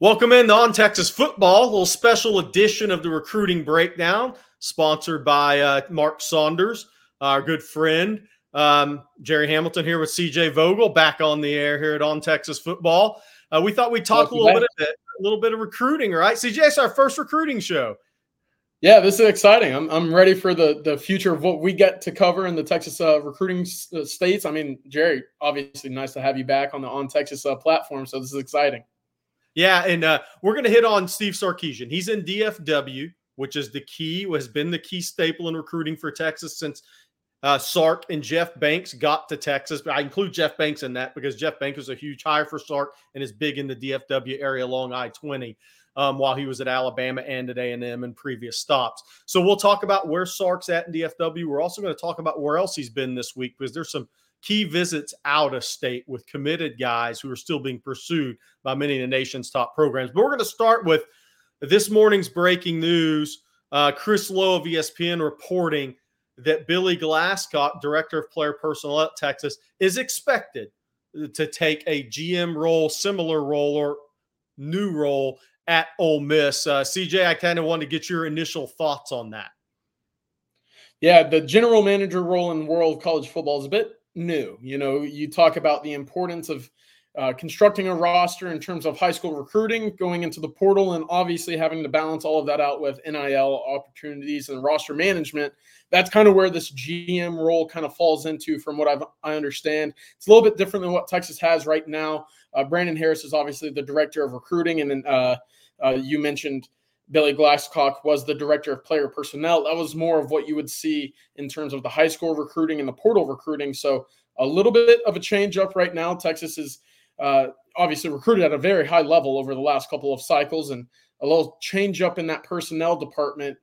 Welcome in to On Texas Football, a little special edition of the recruiting breakdown, sponsored by uh, Mark Saunders, our good friend. Um, Gerry Hamilton here with CJ Vogel back on the air here at On Texas Football. Uh, we thought we'd talk Welcome a little back. bit of a little bit of recruiting, right? CJ, it's our first recruiting show. Yeah, this is exciting. I'm, I'm ready for the the future of what we get to cover in the Texas uh, recruiting uh, states. I mean, Gerry, obviously nice to have you back on the On Texas uh, platform. So this is exciting. Yeah, and uh, we're going to hit on Steve Sarkisian. He's in DFW, which is the key, has been the key staple in recruiting for Texas since uh, Sark and Jeff Banks got to Texas. I include Jeff Banks in that because Jeff Banks was a huge hire for Sark and is big in the DFW area along I-20 um, while he was at Alabama and at A&M and previous stops. So we'll talk about where Sark's at in DFW. We're also going to talk about where else he's been this week because there's some – key visits out of state with committed guys who are still being pursued by many of the nation's top programs. But we're going to start with this morning's breaking news. Uh, Chris Low of ESPN reporting that Billy Glasscock, director of player personnel at Texas, is expected to take a GM role, similar role, or new role at Ole Miss. Uh, CJ, I kind of want to get your initial thoughts on that. Yeah, the general manager role in world college football is a bit new. You know, you talk about the importance of uh, constructing a roster in terms of high school recruiting, going into the portal, and obviously having to balance all of that out with NIL opportunities and roster management. That's kind of where this GM role kind of falls into, from what I've, I understand. It's a little bit different than what Texas has right now. Uh, Brandon Harris is obviously the director of recruiting, and then uh, uh you mentioned Billy Glasscock was the director of player personnel. That was more of what you would see in terms of the high school recruiting and the portal recruiting. So a little bit of a change up right now. Texas is uh, obviously recruited at a very high level over the last couple of cycles, and a little change up in that personnel department.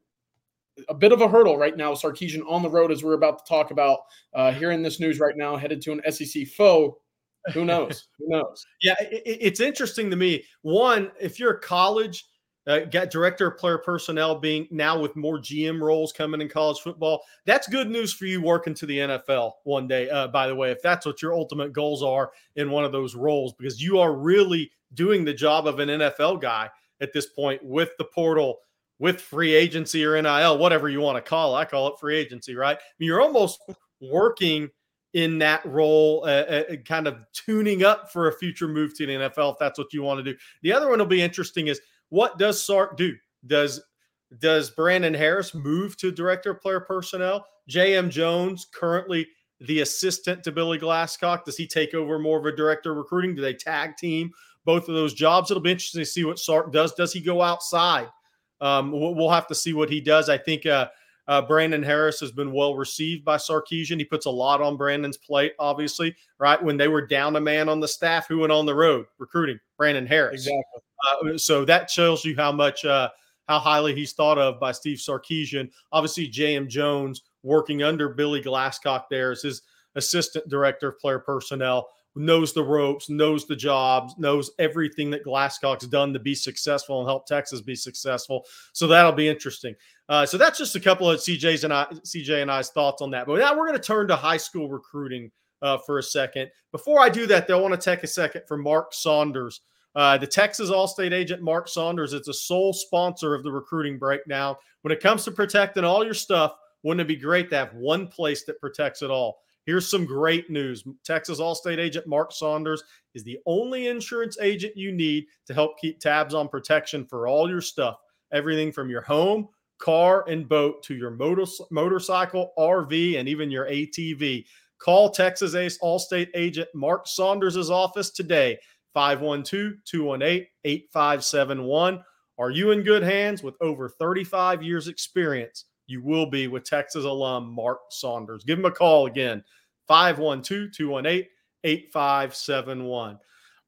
A bit of a hurdle right now. Sarkisian on the road, as we're about to talk about, uh, hearing this news right now, headed to an SEC foe. Who knows? Who knows? Yeah, it, it's interesting to me. One, if you're a college – uh, got director of player personnel being now with more GM roles coming in college football. That's good news for you working to the NFL one day. Uh, by the way, if that's what your ultimate goals are in one of those roles, because you are really doing the job of an NFL guy at this point with the portal, with free agency or NIL, whatever you want to call it. I call it free agency, right? I mean, you're almost working in that role, uh, uh, kind of tuning up for a future move to the NFL if that's what you want to do. The other one will be interesting is what does Sark do? Does does Brandon Harris move to director of player personnel? J.M. Jones, currently the assistant to Billy Glasscock. does he take over more of a director of recruiting? Do they tag team both of those jobs? It'll be interesting to see what Sark does. Does he go outside? Um, we'll have to see what he does. I think uh, uh, Brandon Harris has been well received by Sarkisian. He puts a lot on Brandon's plate, obviously, right? When they were down a man on the staff, who went on the road recruiting? Brandon Harris. Exactly. Uh, so that shows you how much uh, how highly he's thought of by Steve Sarkisian. Obviously, J.M. Jones working under Billy Glasscock there as his assistant director of player personnel knows the ropes, knows the jobs, knows everything that Glasscock's done to be successful and help Texas be successful. So that'll be interesting. Uh, so that's just a couple of CJ's and I, CJ and I's thoughts on that. But now we're going to turn to high school recruiting uh, for a second. Before I do that, though, I want to take a second for Mark Saunders. Uh, the Texas Allstate agent Mark Saunders is a sole sponsor of the recruiting breakdown. When it comes to protecting all your stuff, wouldn't it be great to have one place that protects it all? Here's some great news. Texas Allstate agent Mark Saunders is the only insurance agent you need to help keep tabs on protection for all your stuff. Everything from your home, car, and boat to your motor- motorcycle, RV, and even your ATV. Call Texas Ace Allstate agent Mark Saunders' office today 512 218 8571. Are you in good hands with over 35 years' experience? You will be with Texas alum Mark Saunders. Give him a call again 512 218 8571.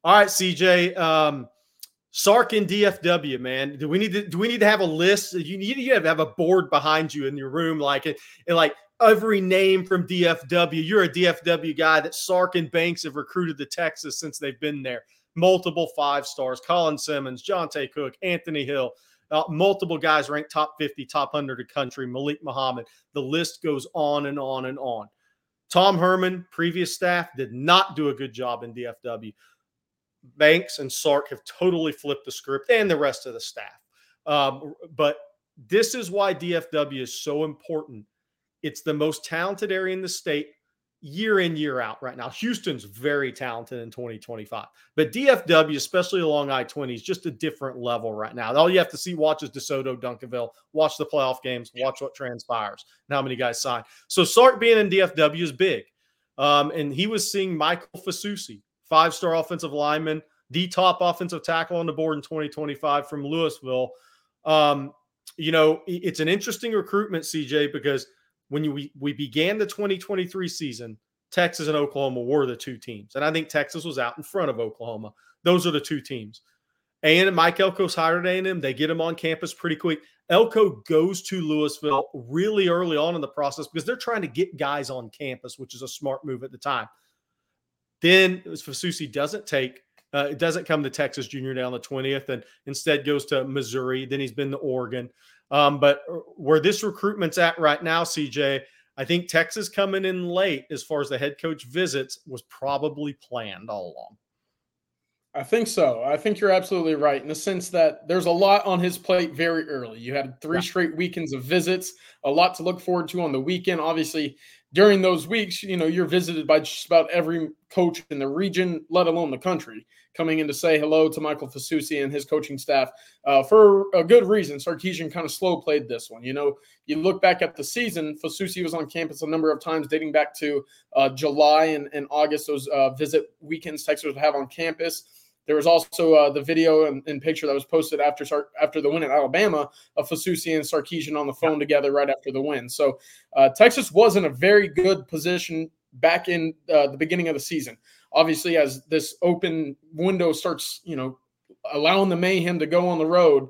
All right, CJ. Um, Sark and DFW, man. Do we need to do we need to have a list? You need to have a board behind you in your room, like it, like every name from DFW. You're a DFW guy that Sark and Banks have recruited to Texas since they've been there multiple five stars Colin Simmons, Johntay Cook, Anthony Hill, uh, multiple guys ranked top 50, top 100 of country, Malik Muhammad. The list goes on and on and on. Tom Herman, previous staff, did not do a good job in DFW. Banks and Sark have totally flipped the script, and the rest of the staff. Um, but this is why DFW is so important. It's the most talented area in the state year in, year out right now. Houston's very talented in 2025, but DFW, especially along I 20, is just a different level right now. All you have to see, watch is DeSoto, Duncanville, watch the playoff games, watch what transpires, and how many guys sign. So Sark being in DFW is big. Um, and he was seeing Michael Fasusi, five star offensive lineman, the top offensive tackle on the board in 2025 from Lewisville. Um, you know, it's an interesting recruitment, CJ, because when you, we, we began the 2023 season, Texas and Oklahoma were the two teams. And I think Texas was out in front of Oklahoma. Those are the two teams. And Mike Elko's hired A&M. They get him on campus pretty quick. Elko goes to Lewisville really early on in the process because they're trying to get guys on campus, which is a smart move at the time. Then Fasusi doesn't take uh, it doesn't come to Texas Junior on the 20th and instead goes to Missouri. Then he's been to Oregon. Um, but where this recruitment's at right now, CJ, I think Texas coming in late as far as the head coach visits was probably planned all along. I think so. I think you're absolutely right in the sense that there's a lot on his plate very early. You had three straight weekends of visits, a lot to look forward to on the weekend. Obviously, during those weeks, you know, you're visited by just about every coach in the region, let alone the country, coming in to say hello to Michael Fasusi and his coaching staff uh, for a good reason. Sarkisian kind of slow played this one. You know, you look back at the season, Fasusi was on campus a number of times dating back to uh, July and, and August, those uh, visit weekends Texas would have on campus. There was also uh, the video and, and, picture that was posted after after the win at Alabama of Fasusi and Sarkisian on the phone together right after the win. So uh, Texas was in a very good position back in uh, the beginning of the season. Obviously, as this open window starts, you know, allowing the mayhem to go on the road.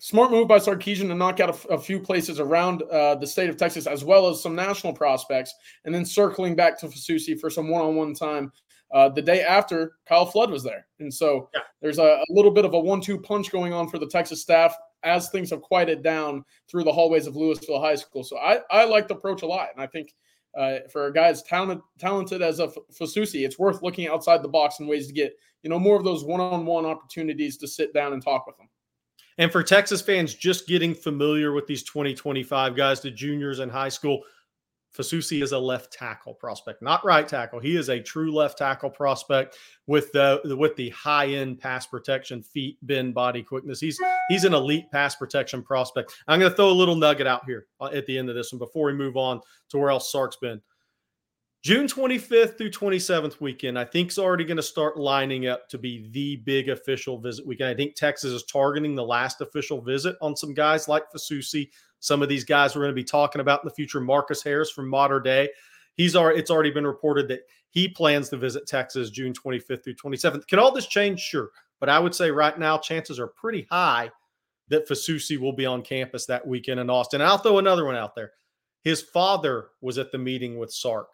Smart move by Sarkisian to knock out a, few places around uh, the state of Texas, as well as some national prospects, and then circling back to Fasusi for some one-on-one time uh, the day after, Kyle Flood was there. And so yeah. there's a, a, little bit of a one two punch going on for the Texas staff as things have quieted down through the hallways of Lewisville High School. So I, I like the approach a lot. And I think uh, for a guy as talented, talented as a Fasusi, it's worth looking outside the box in ways to get you know more of those one on one opportunities to sit down and talk with them. And for Texas fans, just getting familiar with these 2025 guys, the juniors in high school, Fasusi is a left tackle prospect, not right tackle. He is a true left tackle prospect with the with the high end pass protection, feet, bend, body quickness. He's he's an elite pass protection prospect. I'm going to throw a little nugget out here uh, at the end of this one before we move on to where else Sark's been. June 25th through 27th weekend, I think is already going to start lining up to be the big official visit weekend. I think Texas is targeting the last official visit on some guys like Fasusi, some of these guys we're going to be talking about in the future. Marcus Harris from Modern Day. He's already, it's already been reported that he plans to visit Texas June 25th through 27th. Can all this change? Sure. But I would say right now, chances are pretty high that Fasusi will be on campus that weekend in Austin. And I'll throw another one out there. His father was at the meeting with Sark.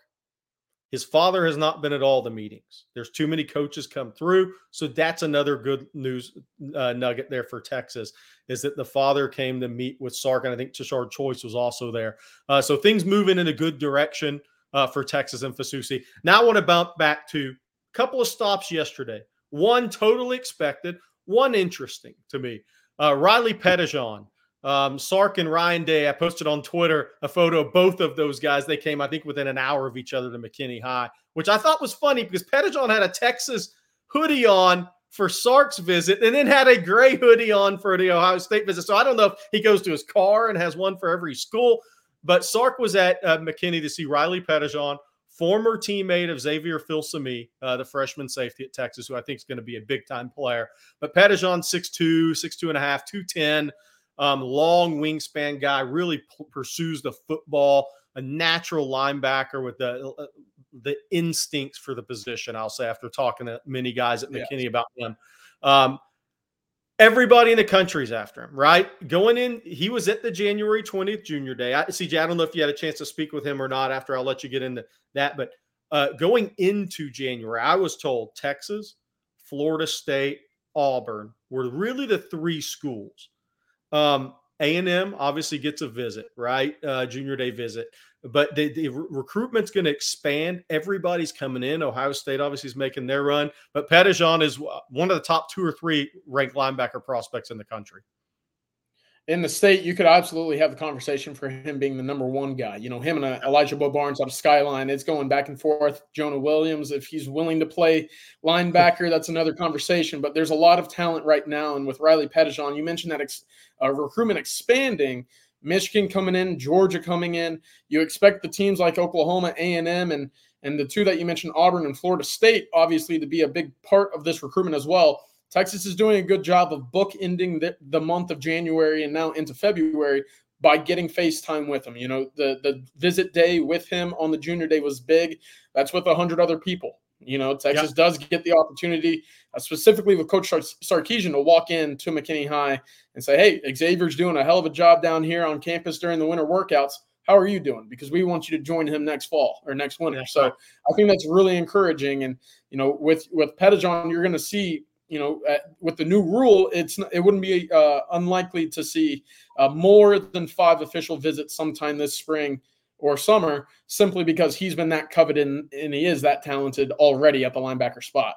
His father has not been at all the meetings. There's too many coaches come through, so that's another good news uh, nugget there for Texas is that the father came to meet with Sark, and I think Tashard Choice was also there. Uh, so things moving in a good direction uh, for Texas and Fasusi. Now I want to bump back to a couple of stops yesterday. One totally expected, one interesting to me. Uh, Riley Pettijohn um, Sark and Ryan Day, I posted on Twitter a photo of both of those guys. They came, I think, within an hour of each other to McKinney High, which I thought was funny because Pettijohn had a Texas hoodie on for Sark's visit and then had a gray hoodie on for the Ohio State visit. So I don't know if he goes to his car and has one for every school, but Sark was at uh, McKinney to see Riley Pettijohn, former teammate of Xavier Filsaime, uh, the freshman safety at Texas, who I think is going to be a big time player. But Pettijohn, 6'2, 6'2 and a half, 210 um, long wingspan guy, really p- pursues the football, a natural linebacker with the uh, the instincts for the position. I'll say after talking to many guys at McKinney yeah. about him. Um, everybody in the country's after him, right? Going in, he was at the January 20th Junior Day. I, CJ, I don't know if you had a chance to speak with him or not after I'll let you get into that. But uh, going into January, I was told Texas, Florida State, Auburn were really the three schools um, A&M obviously gets a visit, right? Uh, junior day visit. but the, the recruitment's going to expand. Everybody's coming in. Ohio State obviously is making their run, but Pettijohn is one of the top two or three ranked linebacker prospects in the country in the state, you could absolutely have the conversation for him being the number one guy. You know, him and uh, Elijah Bo Barnes out of Skyline, it's going back and forth. Jonah Williams, if he's willing to play linebacker, that's another conversation. But there's a lot of talent right now. And with Riley Pettijohn, you mentioned that ex- uh, recruitment expanding. Michigan coming in, Georgia coming in. You expect the teams like Oklahoma, A&M, and and the two that you mentioned, Auburn and Florida State, obviously to be a big part of this recruitment as well. Texas is doing a good job of bookending the, the month of January and now into February by getting FaceTime with him. You know, the the visit day with him on the junior day was big. That's with a hundred other people. You know, Texas yep. does get the opportunity, uh, specifically with Coach Sarkisian, to walk in to McKinney High and say, "Hey, Xavier's doing a hell of a job down here on campus during the winter workouts. How are you doing? Because we want you to join him next fall or next winter." So I think that's really encouraging. And you know, with with Pettijohn, you're going to see you know, with the new rule, it's it wouldn't be uh, unlikely to see uh, more than five official visits sometime this spring or summer, simply because he's been that coveted and, and he is that talented already at the linebacker spot.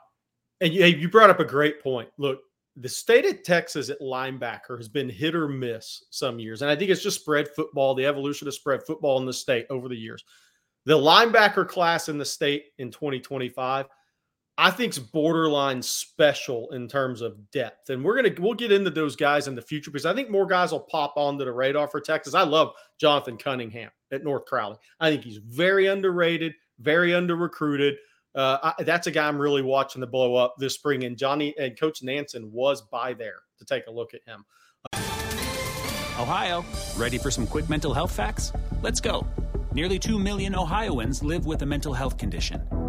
And you, you brought up a great point. Look, the state of Texas at linebacker has been hit or miss some years, and I think it's just spread football, the evolution of spread football in the state over the years. The linebacker class in the state in 2025 I think it's borderline special in terms of depth. And we're gonna we'll get into those guys in the future because I think more guys will pop onto the radar for Texas. I love Jonathan Cunningham at North Crowley. I think he's very underrated, very under recruited. Uh, I, that's a guy I'm really watching to blow up this spring. And Johnny and Coach Nansen was by there to take a look at him. Ohio, ready for some quick mental health facts? Let's go. Nearly 2 million Ohioans live with a mental health condition.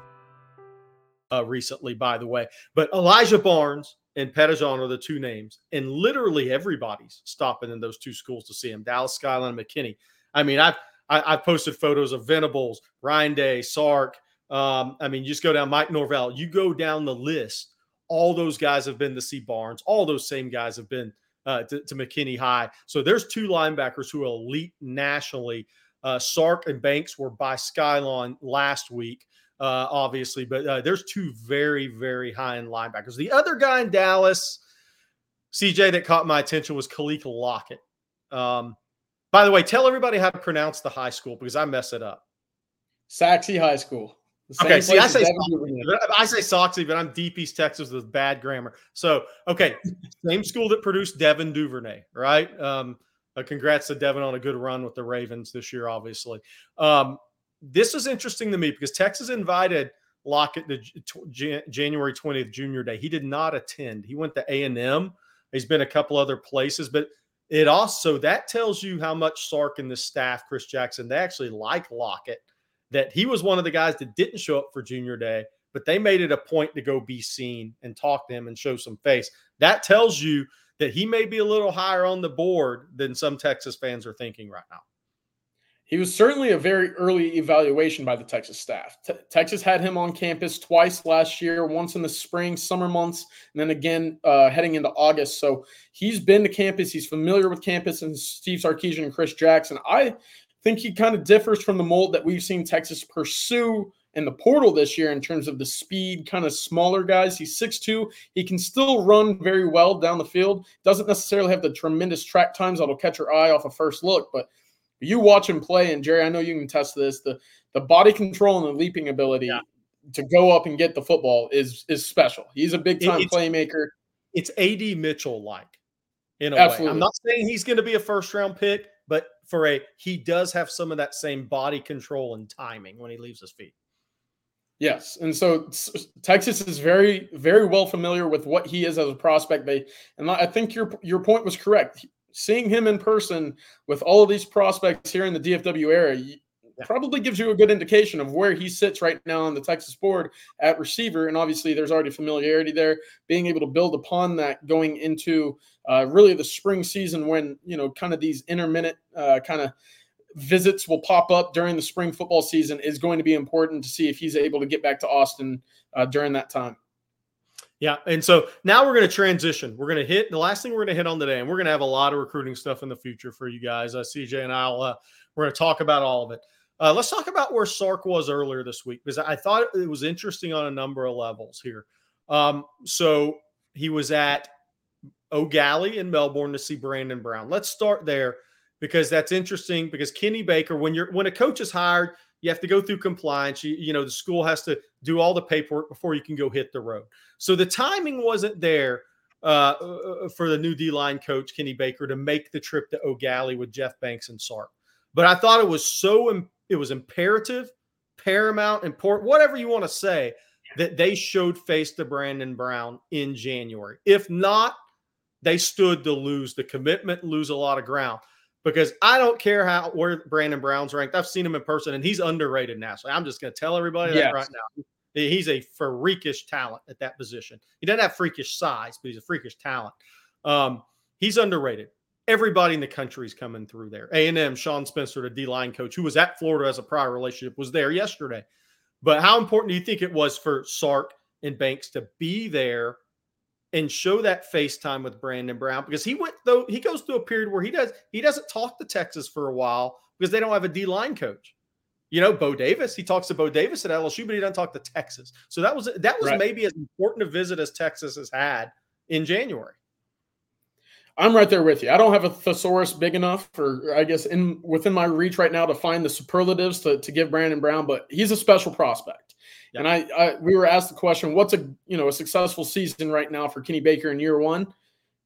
Uh, recently, by the way. But Elijah Barnes and Pettijohn are the two names, and literally everybody's stopping in those two schools to see him. Dallas Skyline, McKinney. I mean, I've I, have posted photos of Venables, Ryan Day, Sark. Um, I mean, you just go down Mike Norvell. You go down the list. All those guys have been to see Barnes. All those same guys have been uh, to, to, McKinney High. So there's two linebackers who are elite nationally. Uh, Sark and Banks were by Skyline last week uh, obviously, but uh, there's two very, very high end linebackers. The other guy in Dallas, CJ, that caught my attention was Kaliq Lockett. Um, by the way, tell everybody how to pronounce the high school because I mess it up. Sachse High School. Okay, see, I say, I say Soxy, but I'm Deep East Texas with bad grammar. So, okay, same school that produced Devin Duvernay, right? Um, uh, congrats to Devin on a good run with the Ravens this year, obviously. Um, this is interesting to me because Texas invited Lockett to January 20th Junior Day. He did not attend. He went to A and M. He's been a couple other places, but it also that tells you how much Sark and the staff, Chris Jackson, they actually like Lockett. That he was one of the guys that didn't show up for Junior Day, but they made it a point to go be seen and talk to him and show some face. That tells you that he may be a little higher on the board than some Texas fans are thinking right now. He was certainly a very early evaluation by the Texas staff. T- Texas had him on campus twice last year, once in the spring, summer months, and then again uh, heading into August. So he's been to campus. He's familiar with campus and Steve Sarkisian and Chris Jackson. I think he kind of differs from the mold that we've seen Texas pursue in the portal this year in terms of the speed, kind of smaller guys. He's 6'2. He can still run very well down the field. Doesn't necessarily have the tremendous track times that'll catch your eye off a first look, but – you watch him play, and Gerry, I know you can test this. The the body control and the leaping ability yeah. to go up and get the football is is special. He's a big time playmaker. It's AD Mitchell like. in a Absolutely. way. I'm not saying he's going to be a first round pick, but for a he does have some of that same body control and timing when he leaves his feet. Yes, and so Texas is very, very well familiar with what he is as a prospect. They, and I think your your point was correct. Seeing him in person with all of these prospects here in the DFW area probably gives you a good indication of where he sits right now on the Texas board at receiver. And obviously, there's already familiarity there. Being able to build upon that going into uh, really the spring season, when you know, kind of these intermittent uh, kind of visits will pop up during the spring football season is going to be important to see if he's able to get back to Austin uh, during that time. Yeah. And so now we're going to transition. We're going to hit the last thing we're going to hit on today, and we're going to have a lot of recruiting stuff in the future for you guys. Uh, CJ and I'll, uh, we're going to talk about all of it. Uh, let's talk about where Sark was earlier this week because I thought it was interesting on a number of levels here. Um, so he was at Gallie in Melbourne to see Brandon Brown. Let's start there because that's interesting because Kenny Baker, when you're when a coach is hired, you have to go through compliance. You, you know, the school has to do all the paperwork before you can go hit the road. So the timing wasn't there uh, uh, uh for the new D line coach Kenny Baker to make the trip to Gallie with Jeff Banks and Sark. But I thought it was so it was imperative, paramount, important, whatever you want to say, that they showed face to Brandon Brown in January. If not, they stood to lose the commitment, lose a lot of ground because I don't care how where Brandon Brown's ranked. I've seen him in person and he's underrated nationally. I'm just going to tell everybody yes. that right now. He's a freakish talent at that position. He doesn't have freakish size, but he's a freakish talent. Um, he's underrated. Everybody in the country is coming through there. A&M, Sean Spencer, the D-line coach, who was at Florida as a prior relationship, was there yesterday. But how important do you think it was for Sark and Banks to be there and show that FaceTime with Brandon Brown because he went though he goes through a period where he does he doesn't talk to Texas for a while because they don't have a D line coach. You know, Bo Davis, he talks to Bo Davis at LSU, but he doesn't talk to Texas. So that was that was right. maybe as important a visit as Texas has had in January. I'm right there with you. I don't have a thesaurus big enough for, I guess, in within my reach right now to find the superlatives to, to give Brandon Brown, but he's a special prospect. And I, I, we were asked the question, what's a you know a successful season right now for Kenny Baker in year one?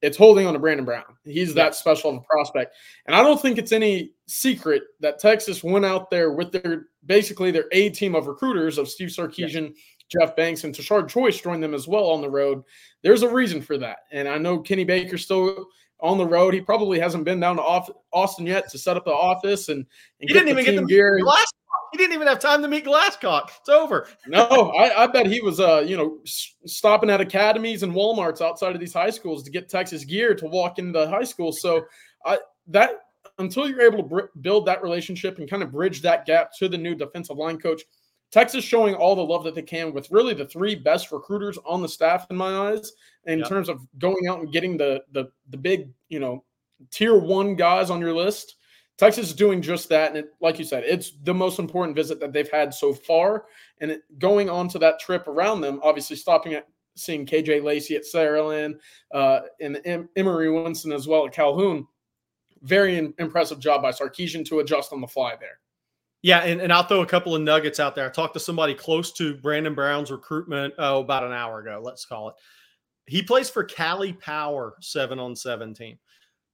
It's holding on to Brandon Brown. He's that special of a prospect. And I don't think it's any secret that Texas went out there with their basically their A team of recruiters of Steve Sarkisian, Jeff Banks, and Tashard Choice joined them as well on the road. There's a reason for that. And I know Kenny Baker still on the road. He probably hasn't been down to Austin yet to set up the office and, and he didn't even get the gear. Last he didn't even have time to meet Glasscock. It's over. no, I, I, bet he was, uh, you know, stopping at academies and WalMarts outside of these high schools to get Texas gear to walk into the high school. So, I that until you're able to br- build that relationship and kind of bridge that gap to the new defensive line coach, Texas showing all the love that they can with really the three best recruiters on the staff in my eyes in yep. terms of going out and getting the the the big, you know, tier one guys on your list Texas is doing just that. And it, like you said, it's the most important visit that they've had so far. And it, going on to that trip around them, obviously stopping at seeing KJ Lacey at Saraland uh, and em- Emery Winston as well at Calhoun. Very in- impressive job by Sarkisian to adjust on the fly there. Yeah, and, and I'll throw a couple of nuggets out there. I talked to somebody close to Brandon Brown's recruitment oh, about an hour ago, let's call it. He plays for Cali Power seven on seven team.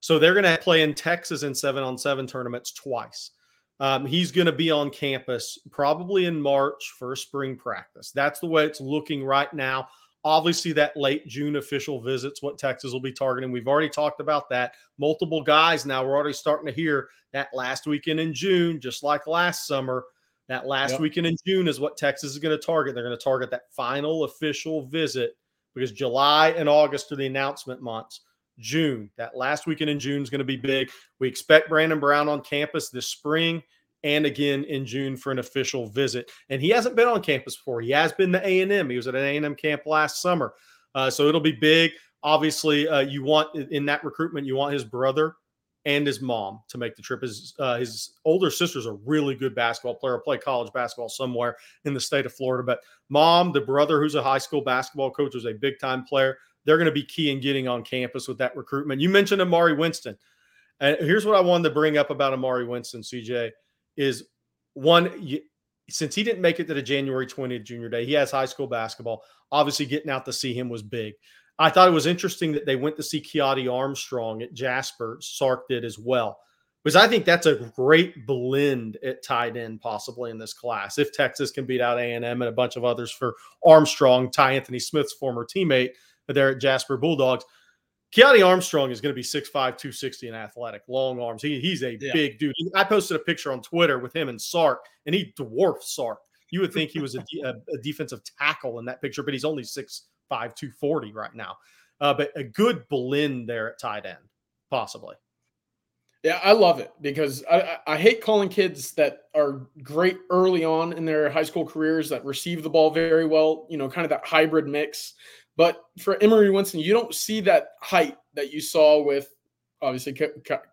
So they're going to play in Texas in seven on seven tournaments twice. Um, he's going to be on campus probably in March for spring practice. That's the way it's looking right now. Obviously, that late June official visit's what Texas will be targeting. We've already talked about that. Multiple guys now. We're already starting to hear that last weekend in June, just like last summer. That last yep. weekend in June is what Texas is going to target. They're going to target that final official visit because July and August are the announcement months. June. That last weekend in June is going to be big. We expect Brandon Brown on campus this spring and again in June for an official visit. And he hasn't been on campus before. He has been to A&M. He was at an A&M camp last summer. Uh, so it'll be big. Obviously, uh, you want in that recruitment, you want his brother and his mom to make the trip. His uh, his older sister's a really good basketball player, play college basketball somewhere in the state of Florida. But mom, the brother who's a high school basketball coach, was a big time player they're going to be key in getting on campus with that recruitment. You mentioned Amari Winston. And here's what I wanted to bring up about Amari Winston, CJ, is one, you, since he didn't make it to the January 20th junior day, he has high school basketball. Obviously, getting out to see him was big. I thought it was interesting that they went to see Kiadi Armstrong at Jasper. Sark did as well. Because I think that's a great blend at tight end, possibly in this class. If Texas can beat out A&M and a bunch of others for Armstrong, Ty Anthony Smith's former teammate there at Jasper Bulldogs. Kiadi Armstrong is going to be 6'5, 260 and athletic, long arms. He, he's a yeah. big dude. I posted a picture on Twitter with him and Sark, and he dwarfs Sark. You would think he was a, a, a defensive tackle in that picture, but he's only 6'5, 240 right now. Uh, but a good blend there at tight end, possibly. Yeah, I love it because I, I hate calling kids that are great early on in their high school careers that receive the ball very well, you know, kind of that hybrid mix. But for Emery Winston, you don't see that height that you saw with obviously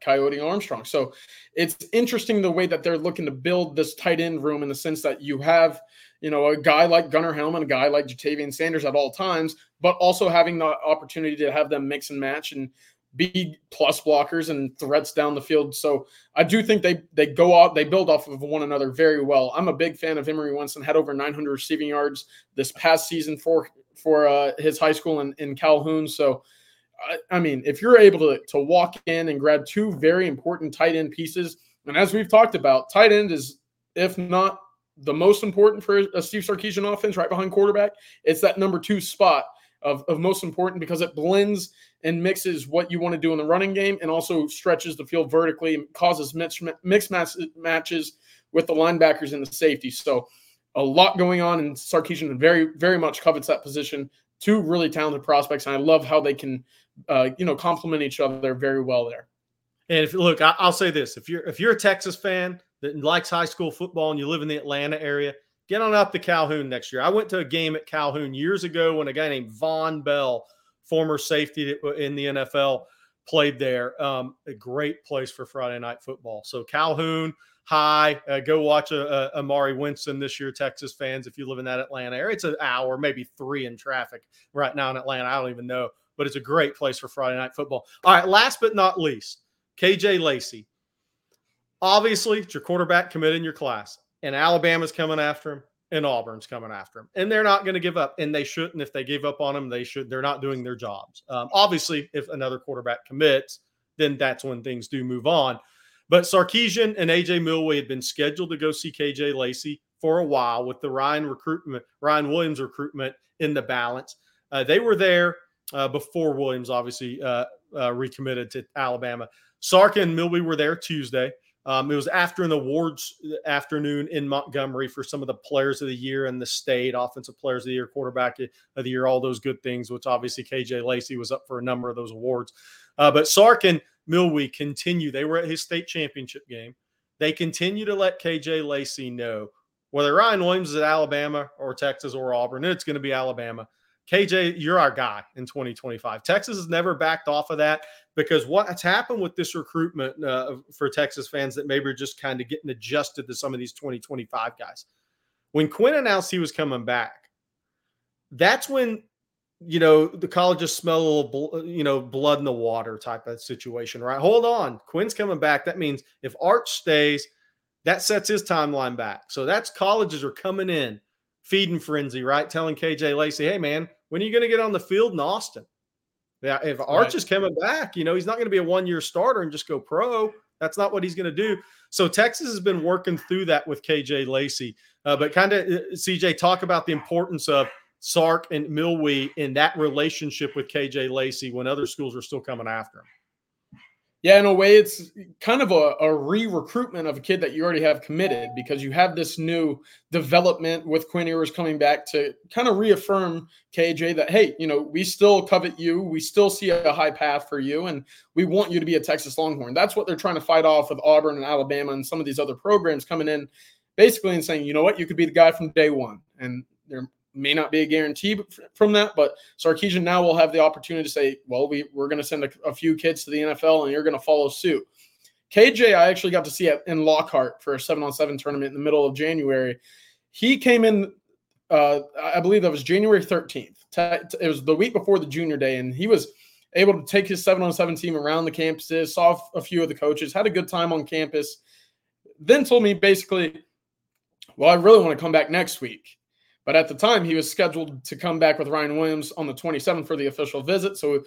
Coyote Armstrong. So it's interesting the way that they're looking to build this tight end room in the sense that you have, you know, a guy like Gunnar Helm, a guy like Ja'Tavion Sanders at all times, but also having the opportunity to have them mix and match and be plus blockers and threats down the field. So I do think they they go out, they build off of one another very well. I'm a big fan of Emery Winston. Had over 900 receiving yards this past season for for uh, his high school in, in Calhoun. So I, mean, if you're able to to walk in and grab two very important tight end pieces, and as we've talked about, tight end is if not the most important for a Steve Sarkisian offense, right behind quarterback. It's that number two spot of, of most important because it blends and mixes what you want to do in the running game and also stretches the field vertically and causes mix, mixed matches with the linebackers and the safety. So a lot going on, and Sarkisian very, very much covets that position. Two really talented prospects, and I love how they can, uh, you know, complement each other very well there. And if look, I, will say this: if you're if you're a Texas fan that likes high school football and you live in the Atlanta area, get on up to Calhoun next year. I went to a game at Calhoun years ago when a guy named Vonn Bell former safety in the NFL, played there. Um, a great place for Friday night football. So Calhoun High, uh, go watch a, a Amari Winston this year, Texas fans. If you live in that Atlanta area, it's an hour, maybe three in traffic right now in Atlanta. I don't even know, but it's a great place for Friday night football. All right, last but not least, KJ Lacey. Obviously, it's your quarterback committed in your class, and Alabama's coming after him and Auburn's coming after him, and they're not going to give up, and they shouldn't. If they give up on him, they should. They're not doing their jobs. Um, obviously, if another quarterback commits, then that's when things do move on. But Sarkisian and AJ Milwee had been scheduled to go see KJ Lacey for a while with the Ryan recruitment, Ryan Williams recruitment in the balance. Uh, they were there uh, before Williams obviously uh, uh recommitted to Alabama. Sark and Milwee were there Tuesday. Um, it was after an awards afternoon in Montgomery for some of the players of the year in the state, offensive players of the year, quarterback of the year, all those good things, which obviously KJ Lacey was up for a number of those awards. Uh, but Sark and Milwee continue. They were at his state championship game. They continue to let KJ Lacey know whether Ryan Williams is at Alabama or Texas or Auburn, it's going to be Alabama. KJ, you're our guy in 2025. Texas has never backed off of that because what's happened with this recruitment uh, for Texas fans that maybe are just kind of getting adjusted to some of these 2025 guys. When Quinn announced he was coming back, that's when you know the colleges smell a little you know blood in the water type of situation, right? Hold on, Quinn's coming back. That means if Arch stays, that sets his timeline back. So that's colleges are coming in feeding frenzy, right? Telling KJ Lacey, hey man, when are you going to get on the field in Austin? Yeah, if Arch right. is coming back, you know, he's not going to be a one year starter and just go pro. That's not what he's going to do. So Texas has been working through that with KJ Lacey. Uh, but kind of, uh, CJ, talk about the importance of Sark and Milwee in that relationship with KJ Lacey when other schools are still coming after him. Yeah, in a way, it's kind of a, a re recruitment of a kid that you already have committed because you have this new development with Quinn Ewers coming back to kind of reaffirm KJ that, hey, you know, we still covet you. We still see a high path for you, and we want you to be a Texas Longhorn. That's what they're trying to fight off with Auburn and Alabama and some of these other programs coming in basically and saying, you know what, you could be the guy from day one. And they're may not be a guarantee from that, but Sarkisian now will have the opportunity to say, well, we, we're going to send a, a, few kids to the NFL and you're going to follow suit. KJ, I actually got to see it in Lockhart for a seven on seven tournament in the middle of January. He came in, uh, I believe that was January 13th. It was the week before the junior day, and he was able to take his seven on seven team around the campuses, saw a few of the coaches, had a good time on campus. Then told me basically, well, I really want to come back next week But at the time, he was scheduled to come back with Ryan Williams on the 27th for the official visit. So,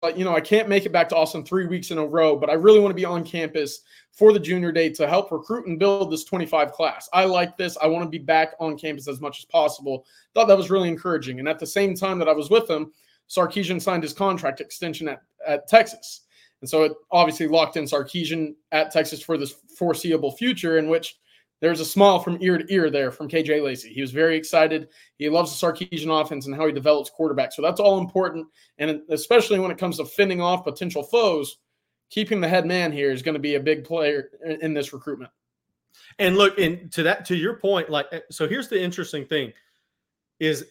but you know, I can't make it back to Austin three weeks in a row, but I really want to be on campus for the junior day to help recruit and build this 25 class. I like this. I want to be back on campus as much as possible. Thought that was really encouraging. And at the same time that I was with him, Sarkisian signed his contract extension at, at Texas. And so it obviously locked in Sarkisian at Texas for this foreseeable future, in which there's a smile from ear to ear there from KJ Lacey. He was very excited. He loves the Sarkisian offense and how he develops quarterbacks. So that's all important. And especially when it comes to fending off potential foes, keeping the head man here is going to be a big player in this recruitment. And look, and to that, to your point, like, eh, so here's the interesting thing is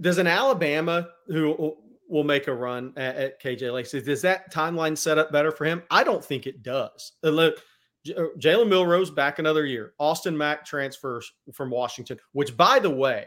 does an Alabama who will make a run at, at KJ Lacey, does that timeline set up better for him? I don't think it does. Look, uh, Jalen Milroe's back another year. Austin Mack transfers from Washington, which, by the way,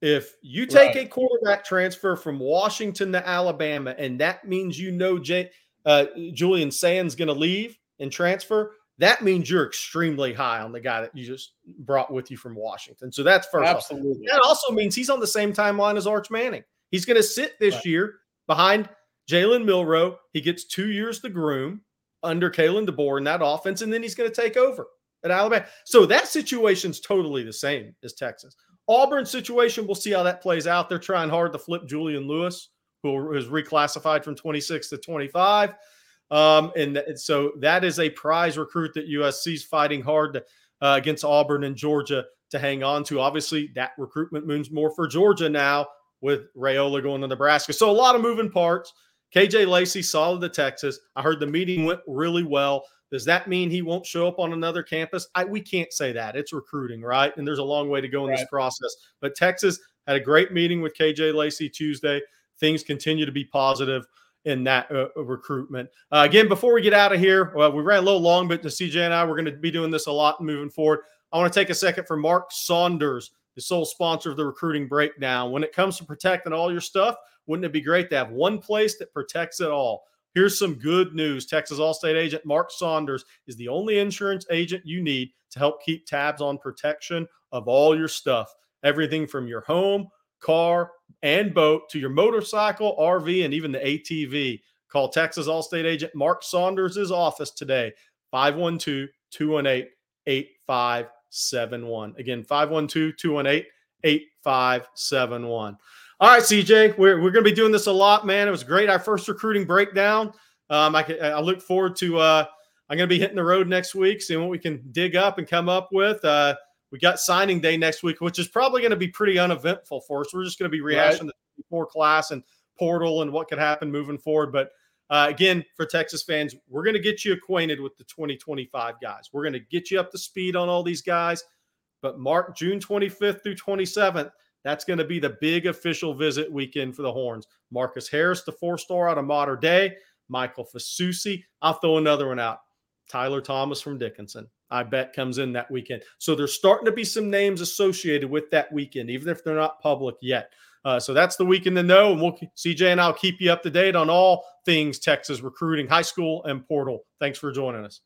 if you take right. a quarterback transfer from Washington to Alabama, and that means you know Jay, uh, Julian Sayin's going to leave and transfer, that means you're extremely high on the guy that you just brought with you from Washington. So that's first. Absolutely. Off. That also means he's on the same timeline as Arch Manning. He's going to sit this right. year behind Jalen Milroe. He gets two years to groom under Kalen DeBoer in that offense, and then he's going to take over at Alabama. So that situation's totally the same as Texas. Auburn situation, we'll see how that plays out. They're trying hard to flip Julian Lewis, who is reclassified from 26 to 25. Um, and, th- so that is a prize recruit that USC's fighting hard to, uh, against Auburn and Georgia to hang on to. Obviously, that recruitment moves more for Georgia now with Raiola going to Nebraska. So a lot of moving parts. KJ Lacey solid to Texas. I heard the meeting went really well. Does that mean he won't show up on another campus? I, we can't say that. It's recruiting, right? And there's a long way to go in right. this process. But Texas had a great meeting with KJ Lacey Tuesday. Things continue to be positive in that uh, uh, recruitment. Uh, again, before we get out of here, well, we ran a little long, but the CJ and I, we're going to be doing this a lot moving forward. I want to take a second for Mark Saunders, the sole sponsor of the recruiting breakdown. When it comes to protecting all your stuff, wouldn't it be great to have one place that protects it all? Here's some good news. Texas Allstate agent Mark Saunders is the only insurance agent you need to help keep tabs on protection of all your stuff. Everything from your home, car, and boat to your motorcycle, RV, and even the ATV. Call Texas Allstate agent Mark Saunders' office today, 512 218 8571. Again, 512 218 8571. All right, CJ, we're, we're going to be doing this a lot, man. It was great. Our first recruiting breakdown. Um, I, I look forward to. Uh, I'm going to be hitting the road next week, seeing what we can dig up and come up with. Uh, we got signing day next week, which is probably going to be pretty uneventful for us. We're just going to be rehashing right. the four class and portal and what could happen moving forward. But uh, again, for Texas fans, we're going to get you acquainted with the 2025 guys. We're going to get you up to speed on all these guys. But mark June 25th through 27th that's going to be the big official visit weekend for the Horns. Marcus Harris, the four star out of modern day, Michael Fasusi. I'll throw another one out. Tyler Thomas from Dickinson. I bet comes in that weekend. So there's starting to be some names associated with that weekend, even if they're not public yet. Uh, so that's the weekend to know. And we'll CJ and I'll keep you up to date on all things Texas recruiting, high school and portal. Thanks for joining us.